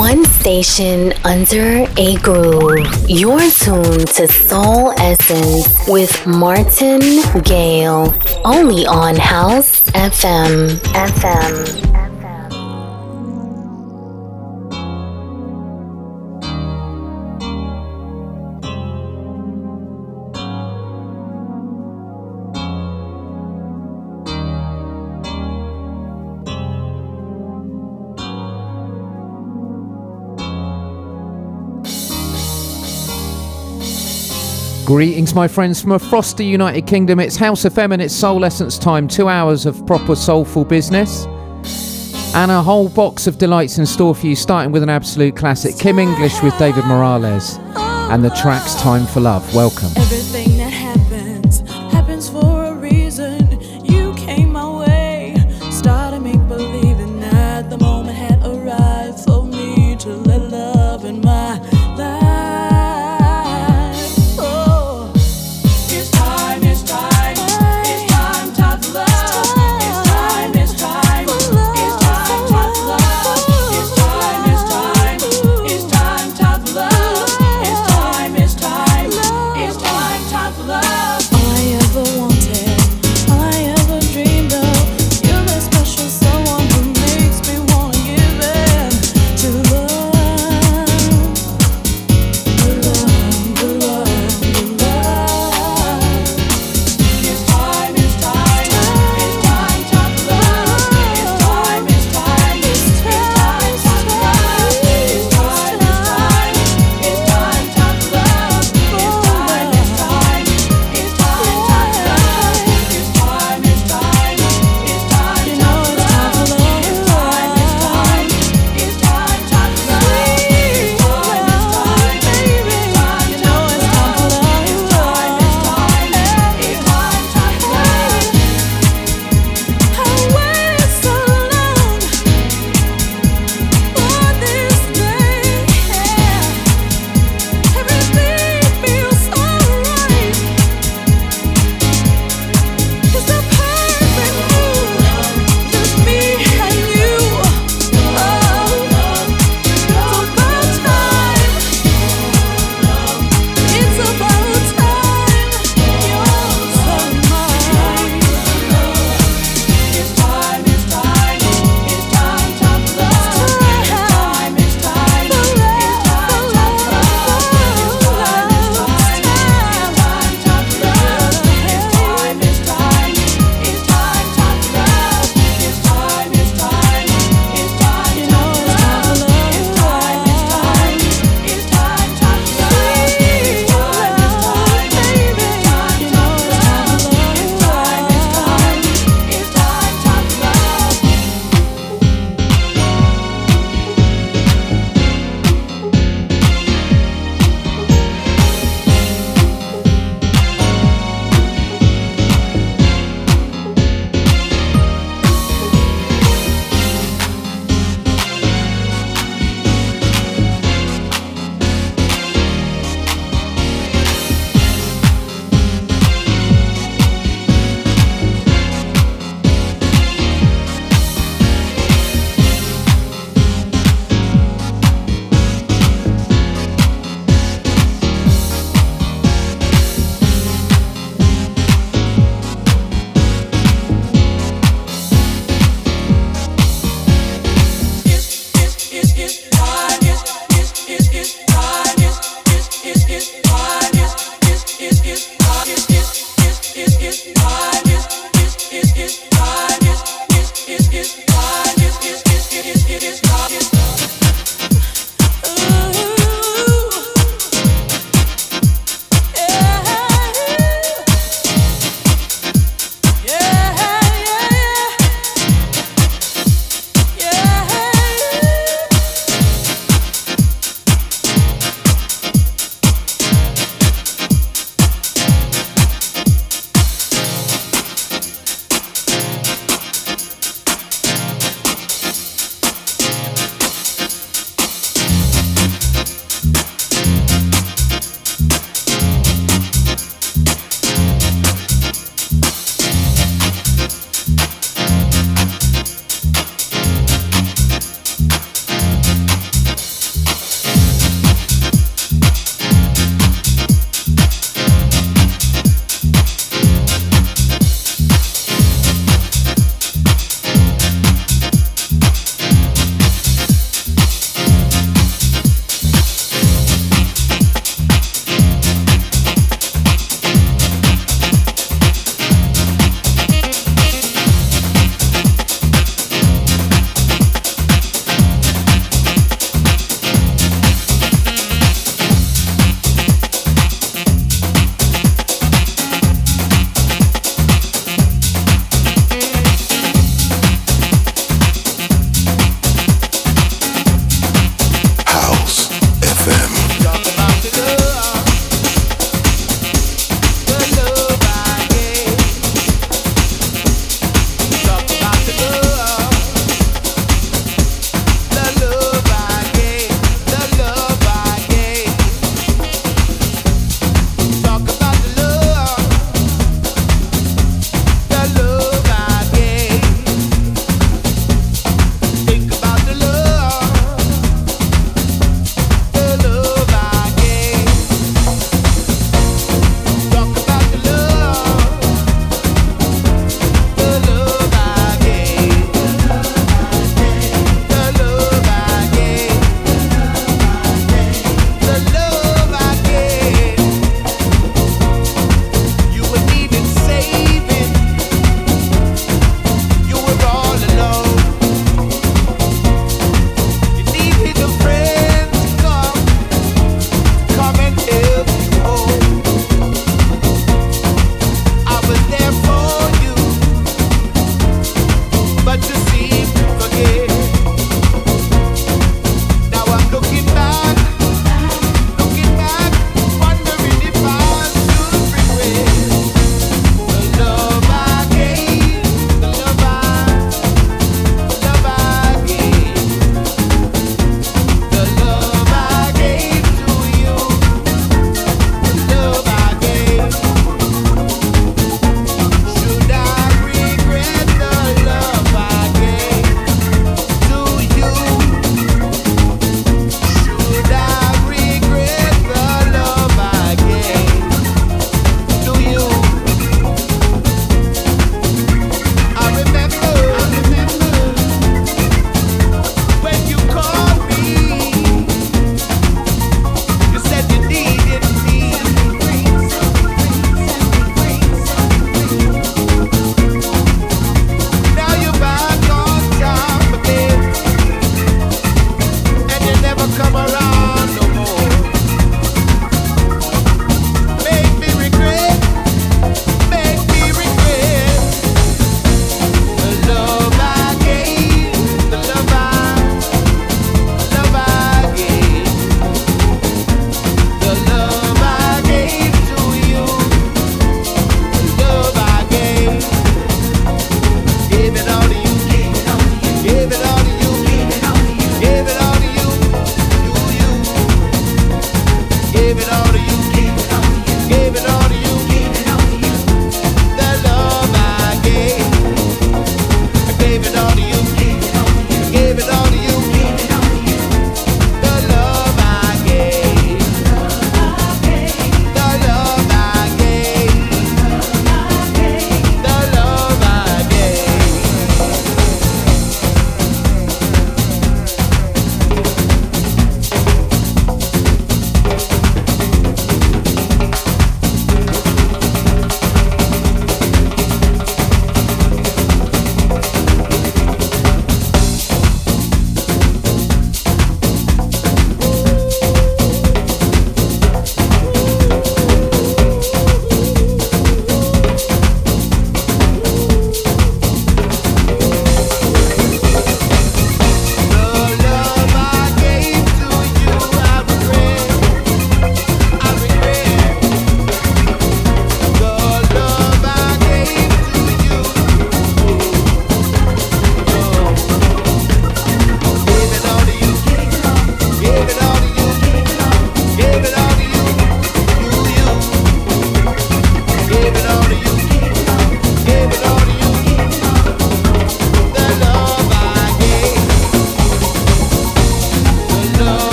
One station under a groove. You're tuned to Soul Essence with Martin Gale. Only on House FM. FM. Greetings, my friends from a frosty United Kingdom. It's House of and it's Soul Essence time. Two hours of proper soulful business. And a whole box of delights in store for you, starting with an absolute classic Kim English with David Morales. And the track's Time for Love. Welcome. Everything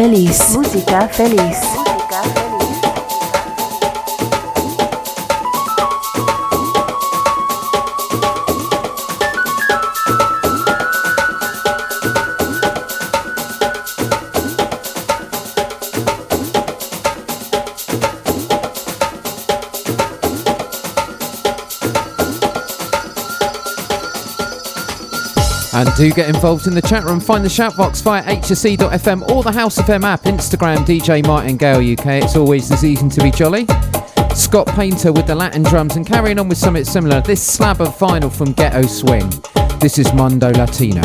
feliz. Música feliz. Do get involved in the chat room. Find the shout box via hsc.fm or the House FM app, Instagram, DJ Martin Gale UK. It's always the season to be jolly. Scott Painter with the Latin drums and carrying on with something similar. This slab of vinyl from Ghetto Swing. This is Mondo Latino.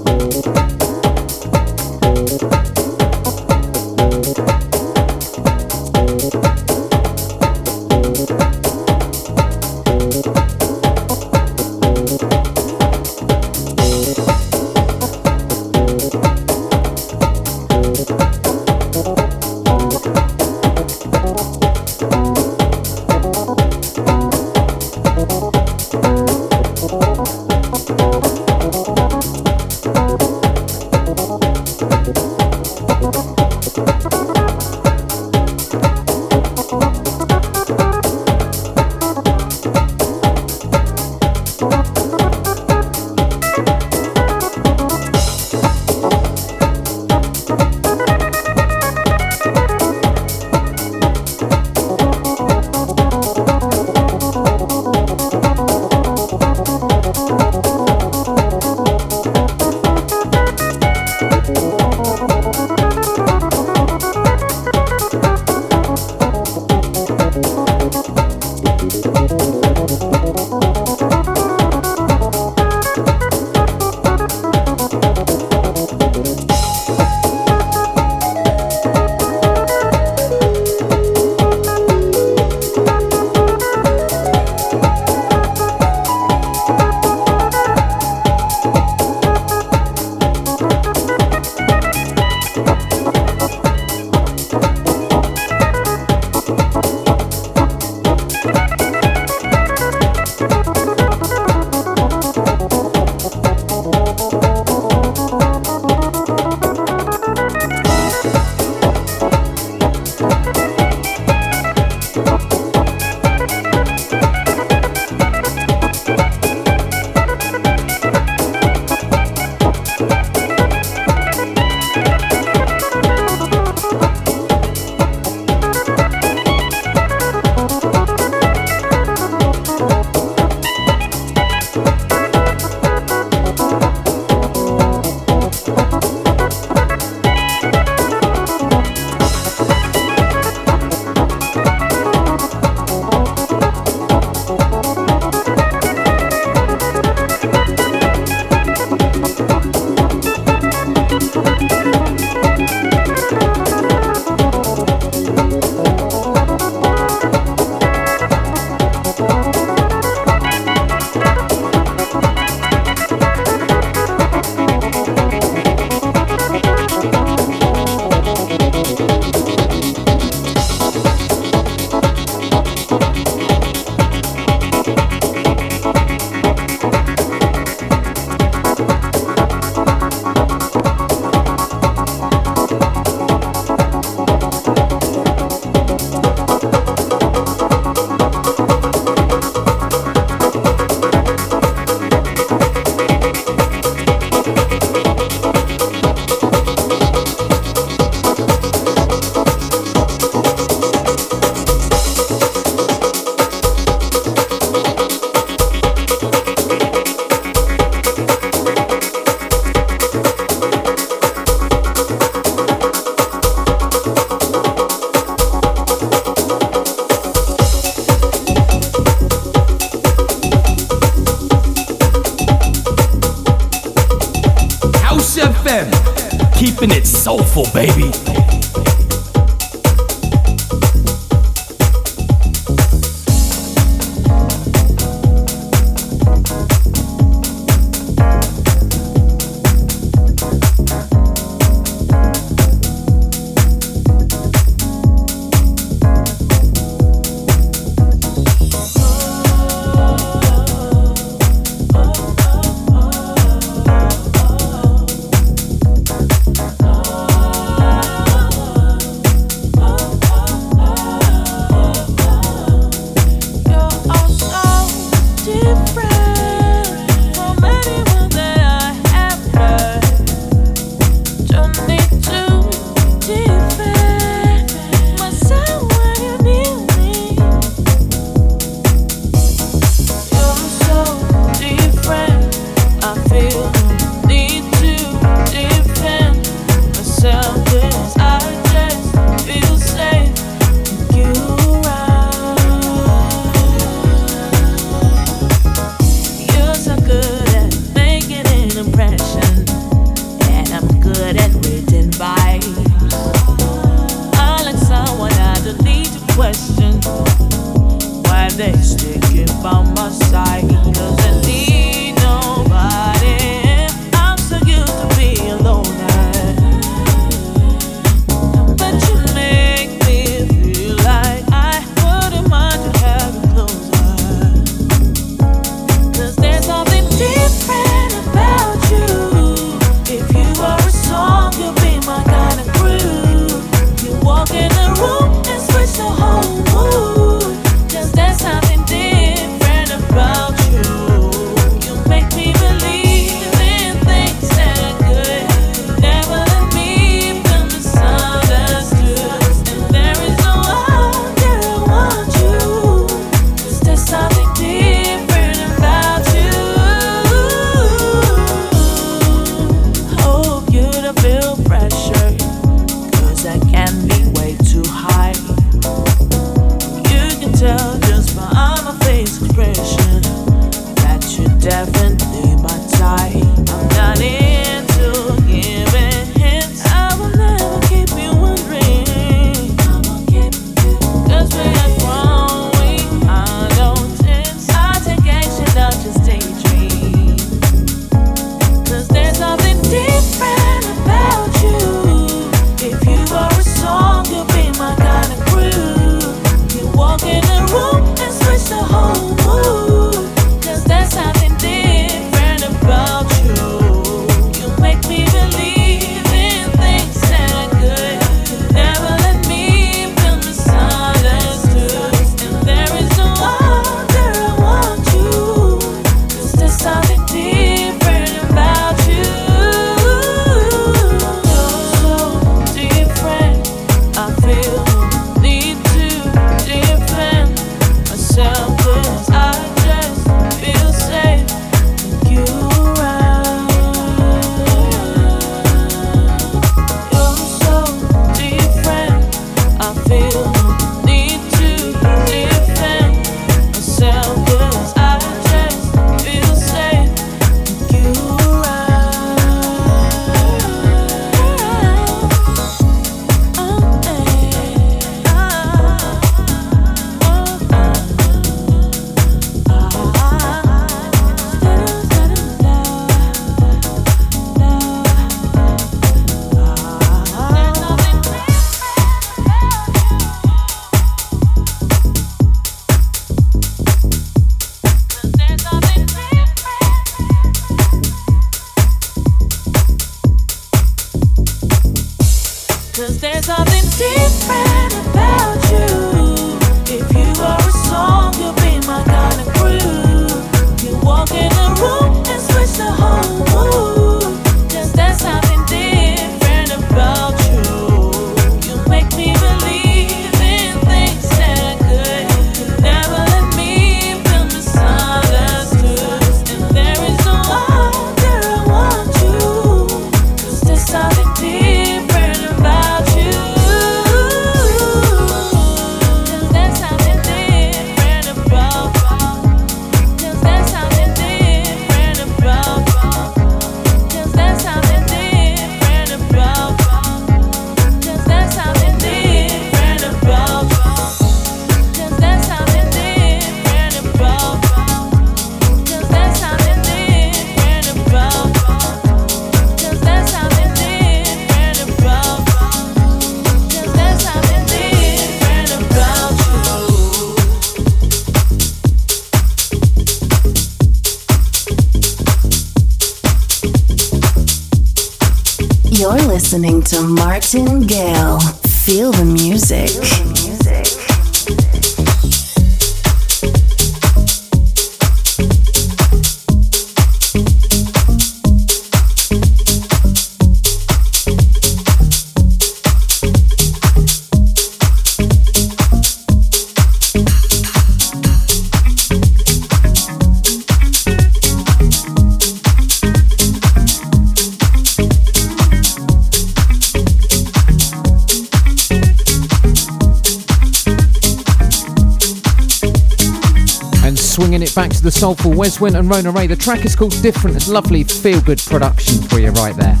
Soulful, Wes Wint and Rona Ray. The track is called Different. It's lovely feel good production for you right there.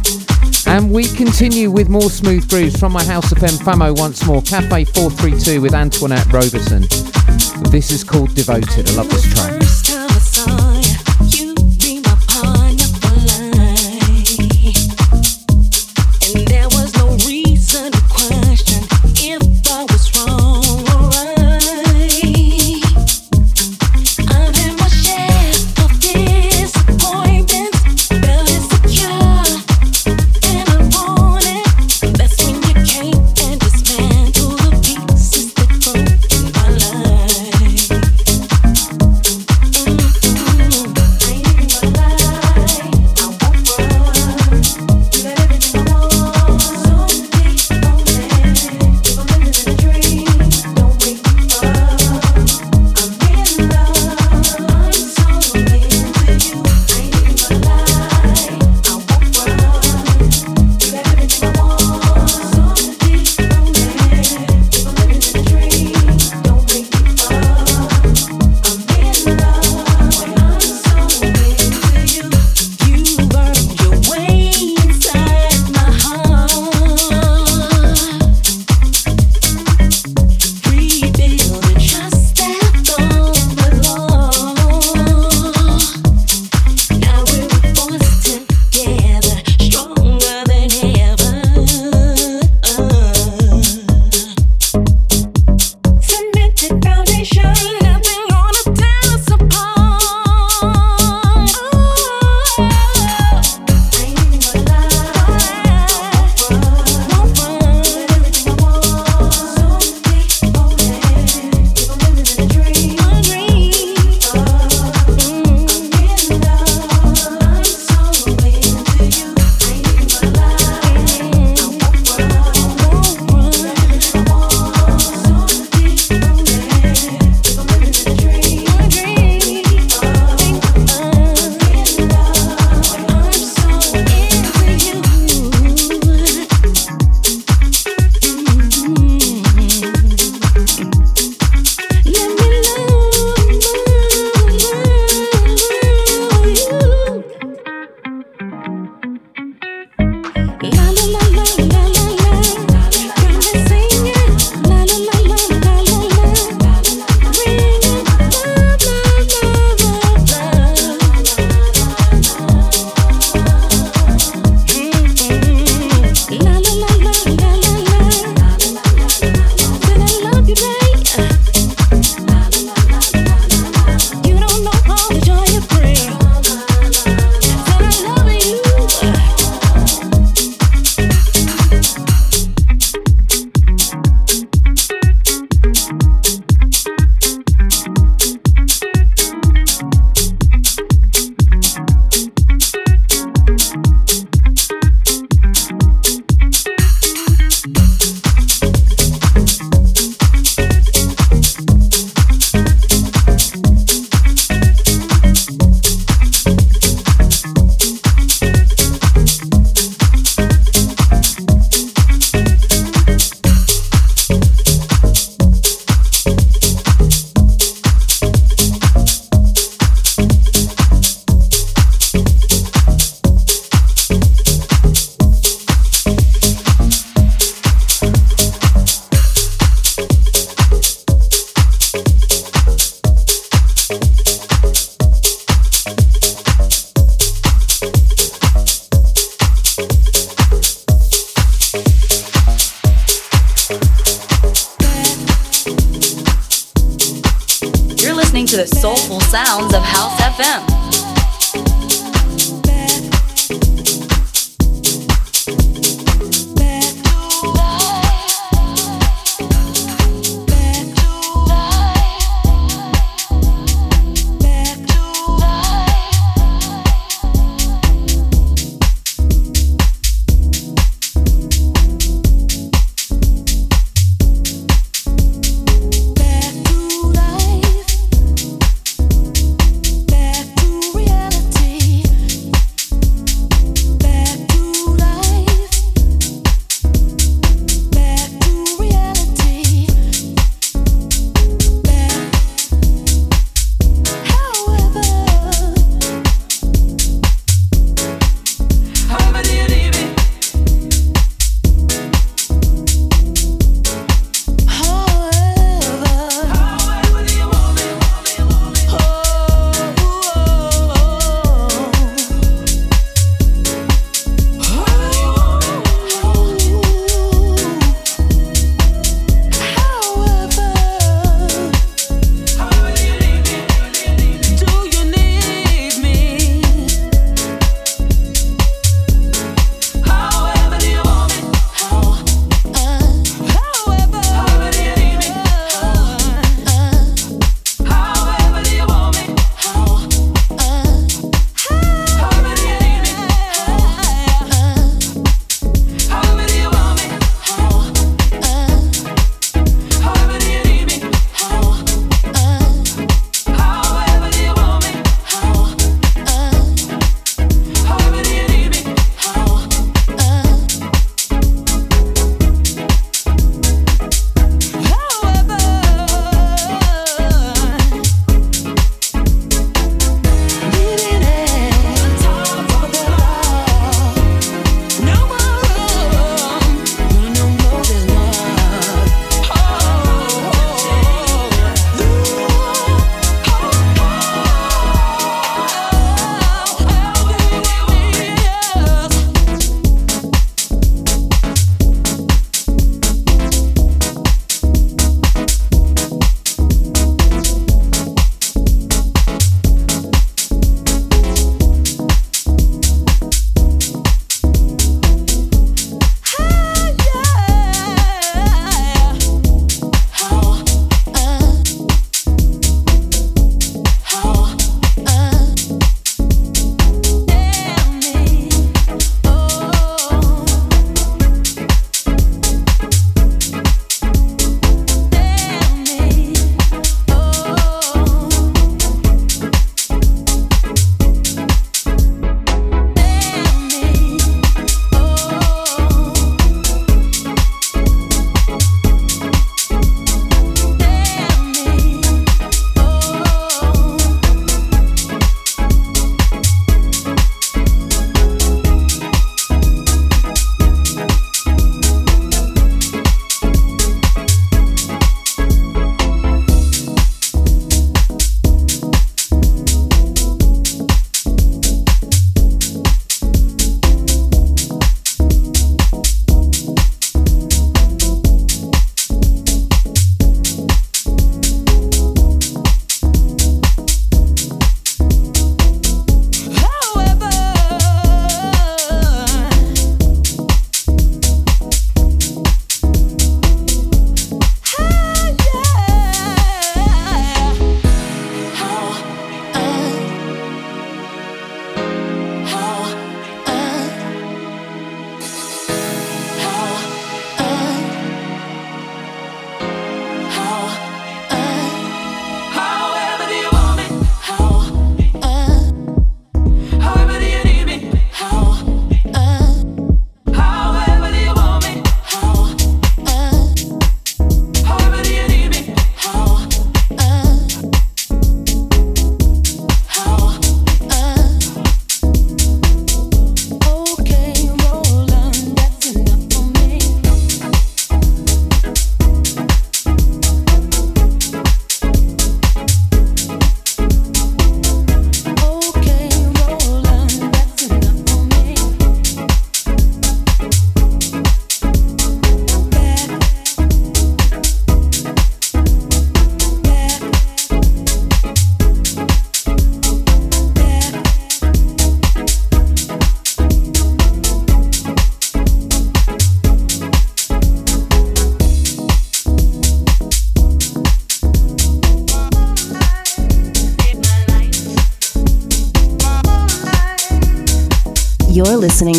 And we continue with more smooth grooves from my House of M Famo once more. Cafe 432 with Antoinette Roberson. This is called Devoted. I love this track.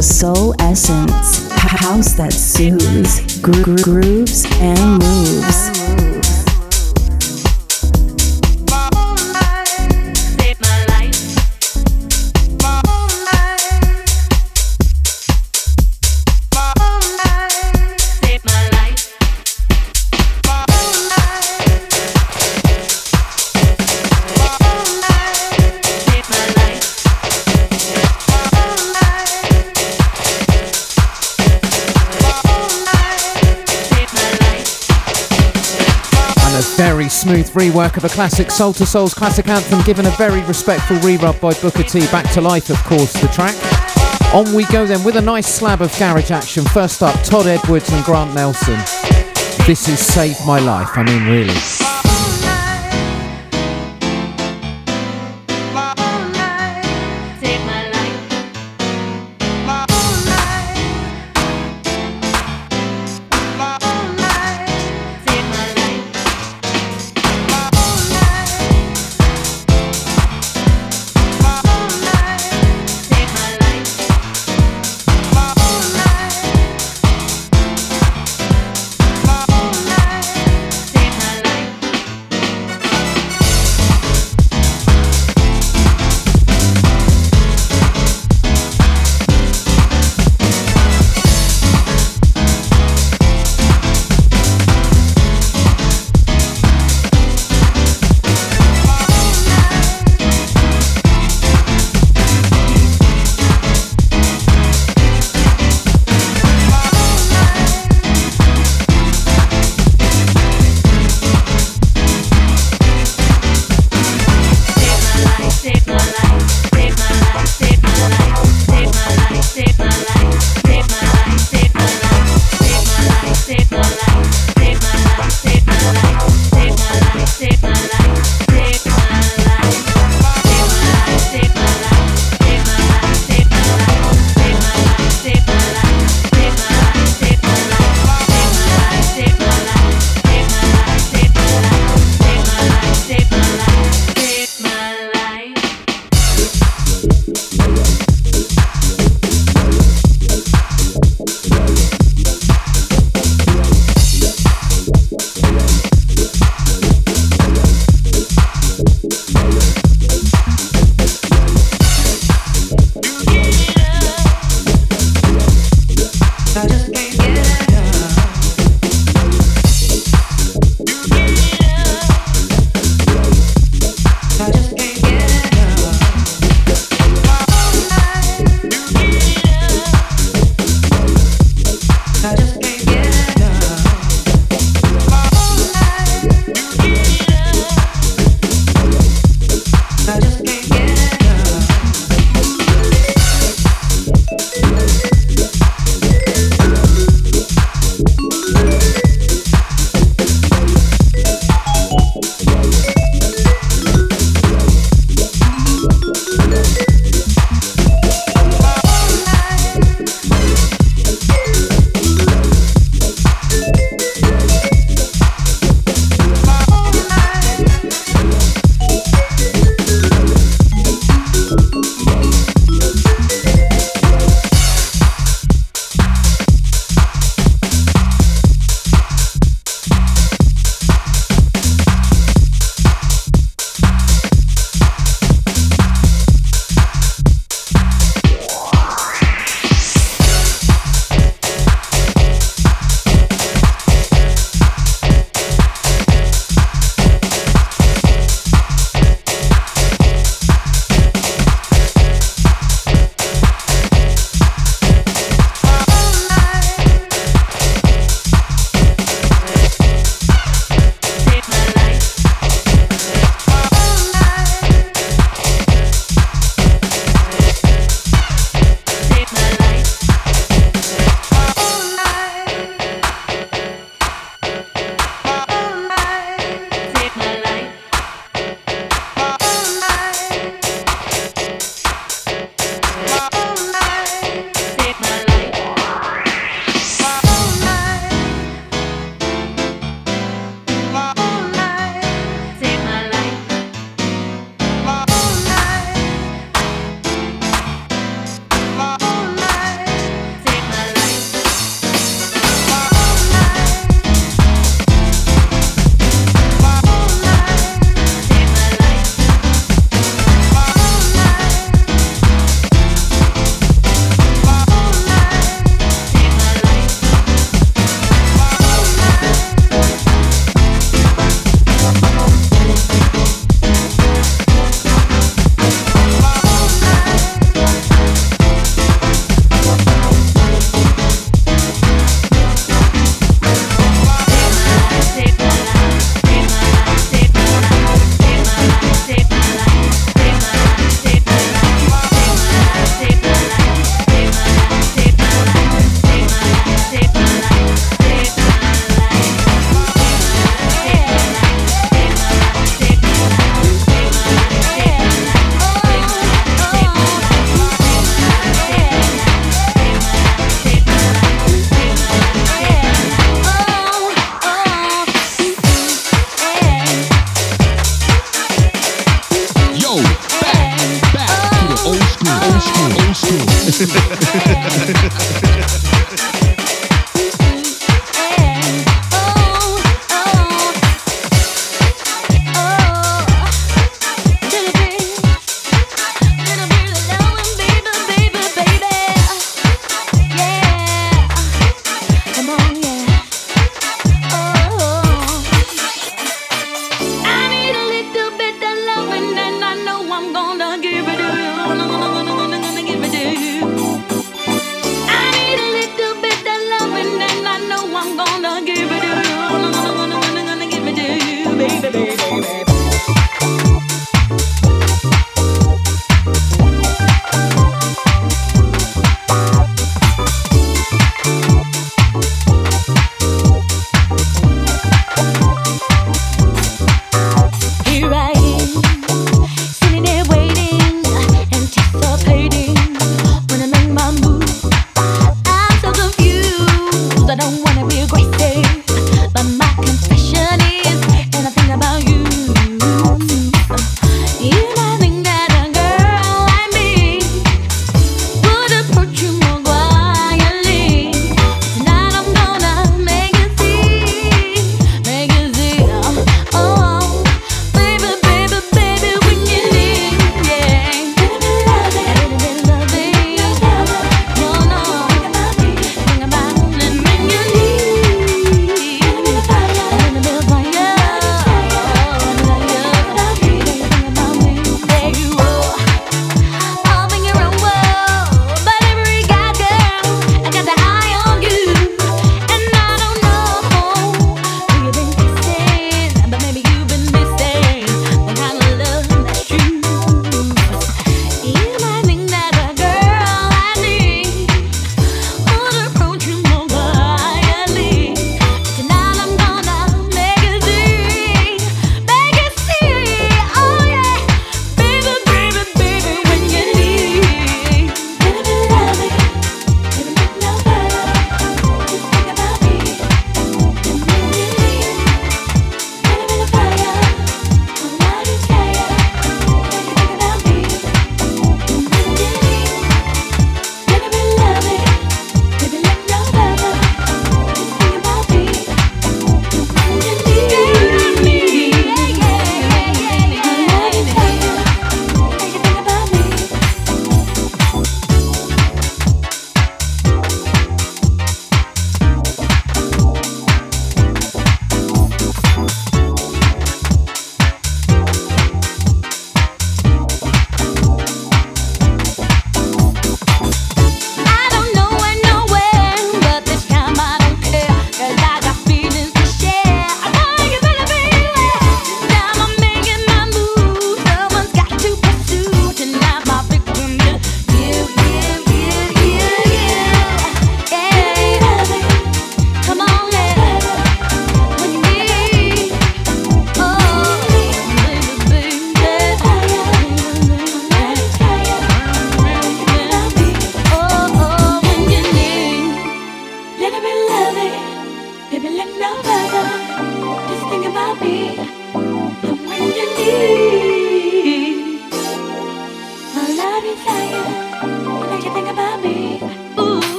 To Soul Essence, house that soothes, gro- gro- rework of a classic Soul to Soul's classic anthem, given a very respectful re-rub by Booker T. Back to life, of course, the track. On we go then with a nice slab of garage action. First up, Todd Edwards and Grant Nelson. This is Save My Life. I mean, really.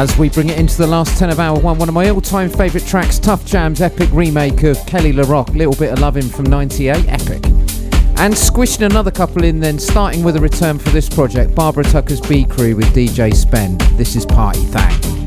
As we bring it into the last 10 of hour one, one of my all time favourite tracks, Tuff Jam's epic remake of Kele Le Roc, Little Bit of Lovin' from 98, epic. And squishing another couple in, then starting with a return for this project, Barbara Tucker's B Crew with DJ Spen. This is Party Thang.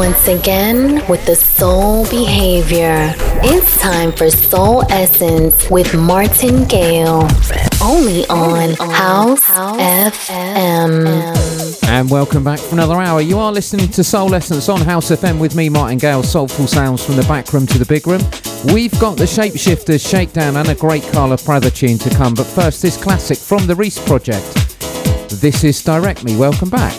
Once again with the soul behavior. It's time for Soul Essence with Martin Gale. Only on House FM. And welcome back for another hour. You are listening to Soul Essence on House FM with me, Martin Gale. Soulful sounds from the back room to the big room. We've got the Shapeshifters, Shakedown, and a great Carla Prather tune to come. But first, this classic from the Reese Project. This is Direct Me. Welcome back.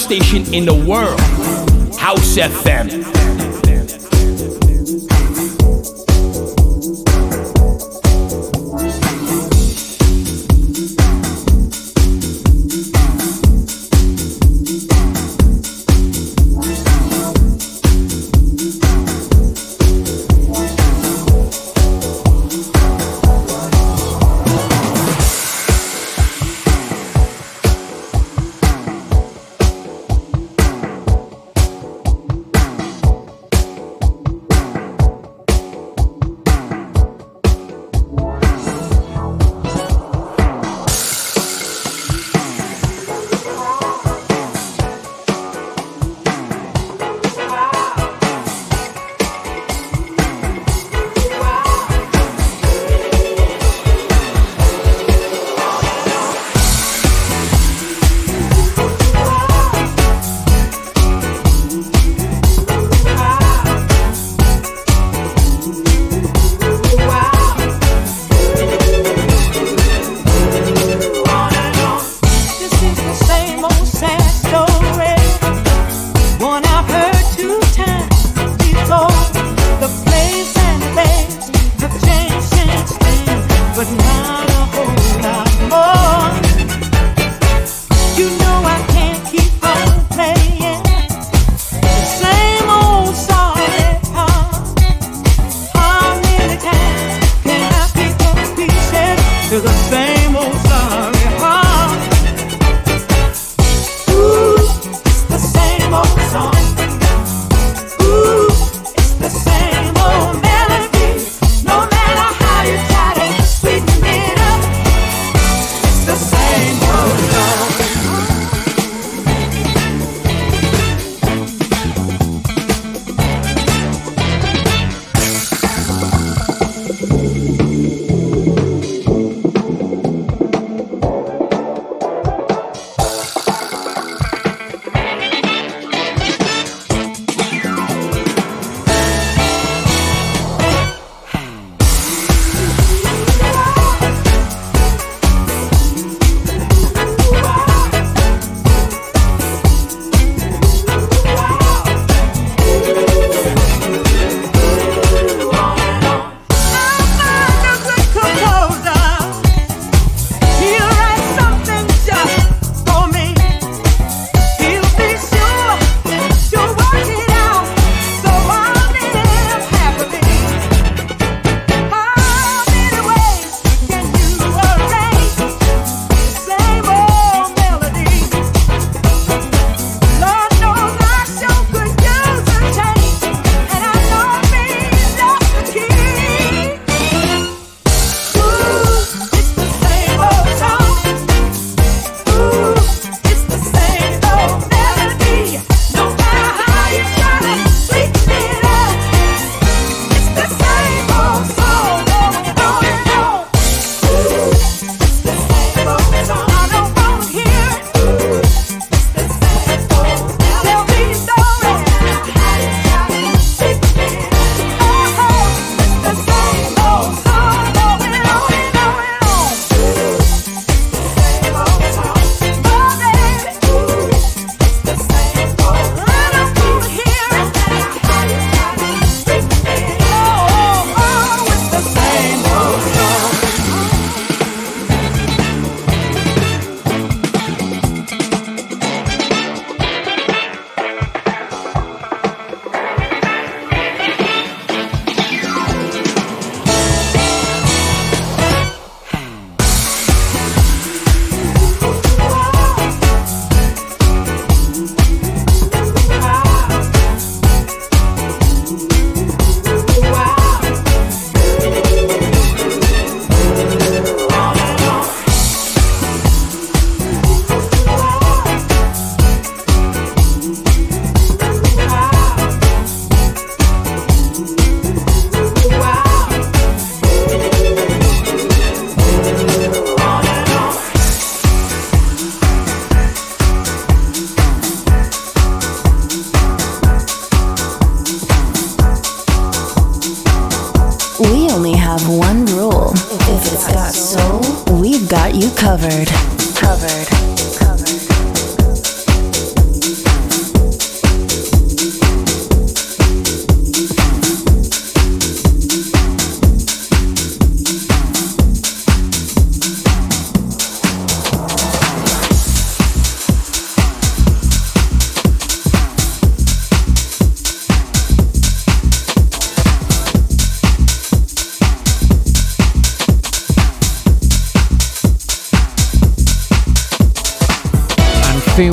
Station in the world, House FM.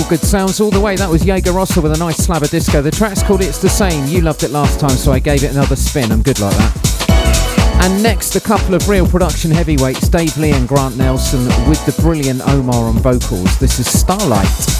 Good sounds all the way. That was Jaeger Rossa with a nice slab of disco. The track's called It's the Same. You loved it last time, so I gave it another spin. I'm good like that. And next, a couple of real production heavyweights, Dave Lee and Grant Nelson, with the brilliant Omar on vocals. This is Starlight.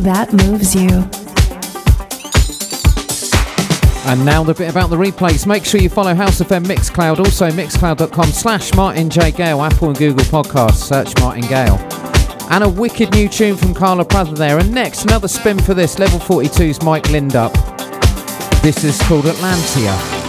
that moves you. And now the bit about the replays. Make sure you follow House FM Mixcloud, also mixcloud.com slash Martin J. Gale, Apple and Google Podcasts, search Martin Gale. And a wicked new tune from Carla Prather there. And next, another spin for this, Level 42's Mike Lindup. This is called Atlantia.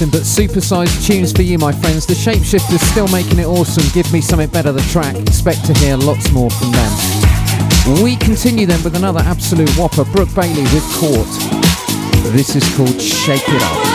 Nothing but supersized tunes for you, my friends. The Shapeshifters still making it awesome. Give me something better the track. Expect to hear lots more from them. We continue then with another absolute whopper, Brooke Bailey with Court. This is called Shake It Up.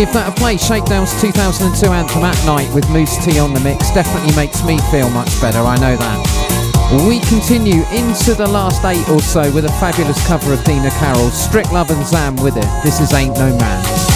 Give that a play. Shakedown's 2002 anthem at night with Mousse T on the mix definitely makes me feel much better, I know that. We continue into the last eight or so with a fabulous cover of Dina Carroll's Strict Love and Zam with it. This is Ain't No Man.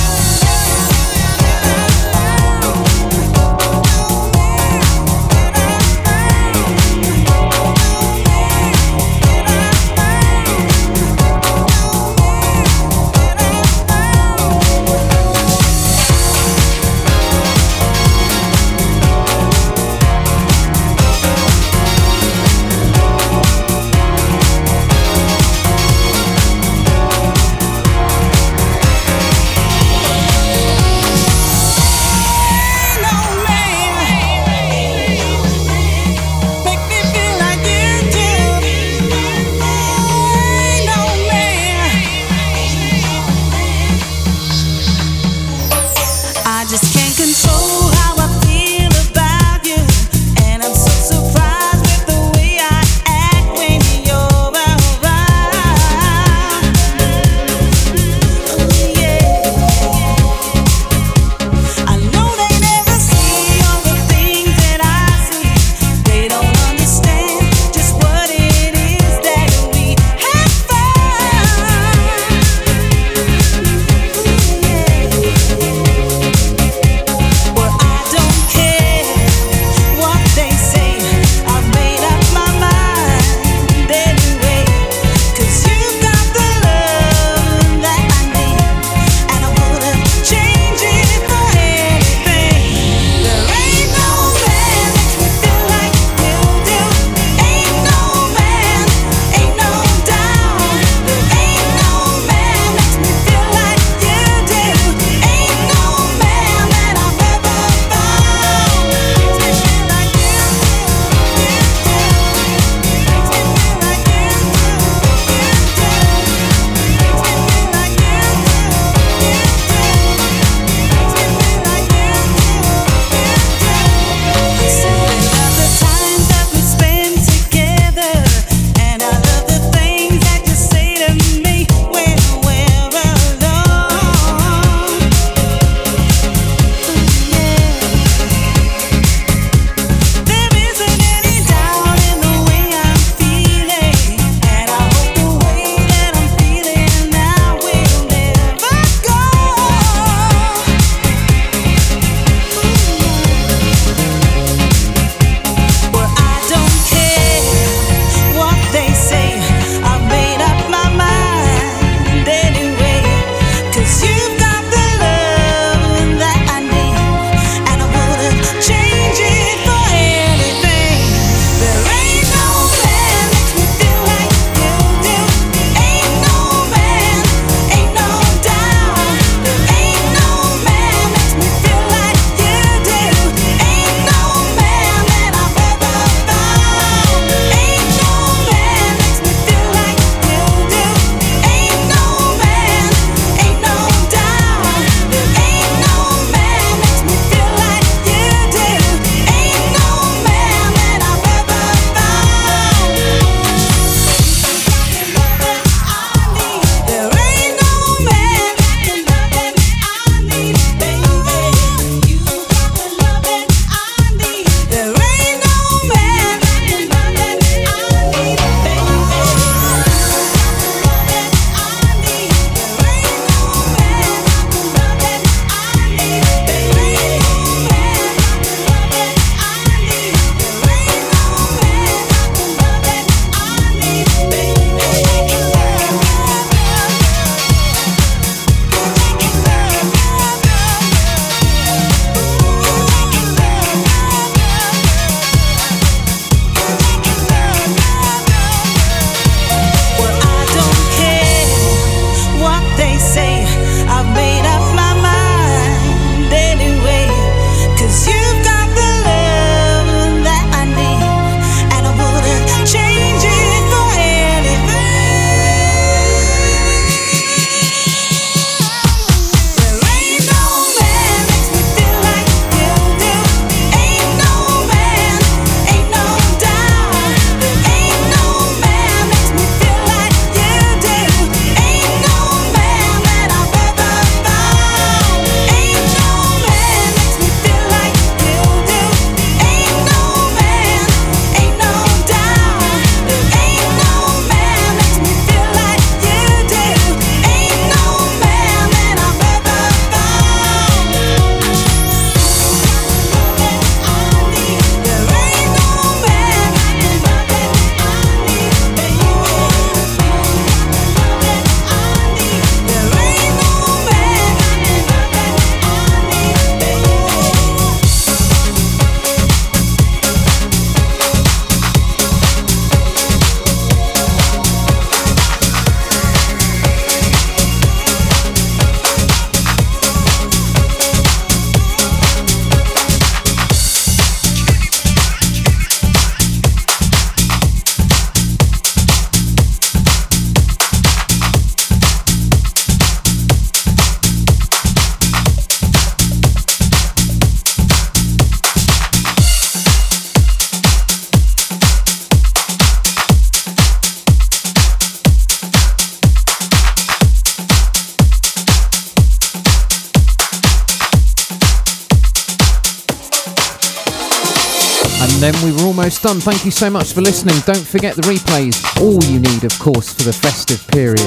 Done. Thank you so much for listening. Don't forget the replays, all you need, of course, for the festive period.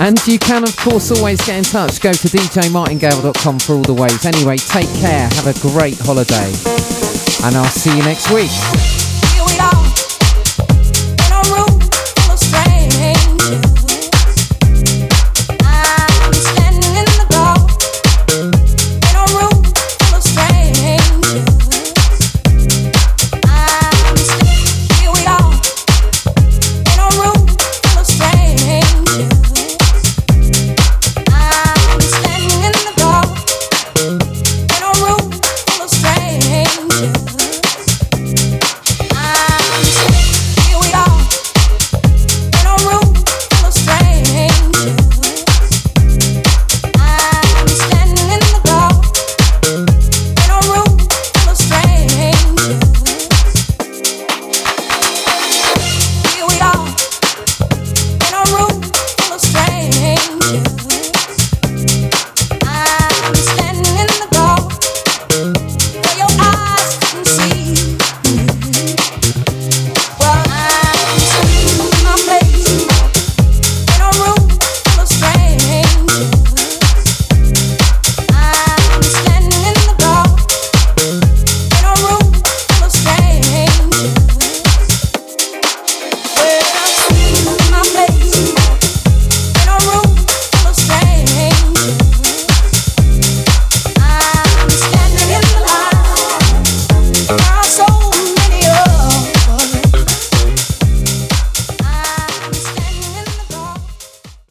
And you can, of course, always get in touch. Go to djmartingale.com for all the ways. Anyway, take care. Have a great holiday. And I'll see you next week.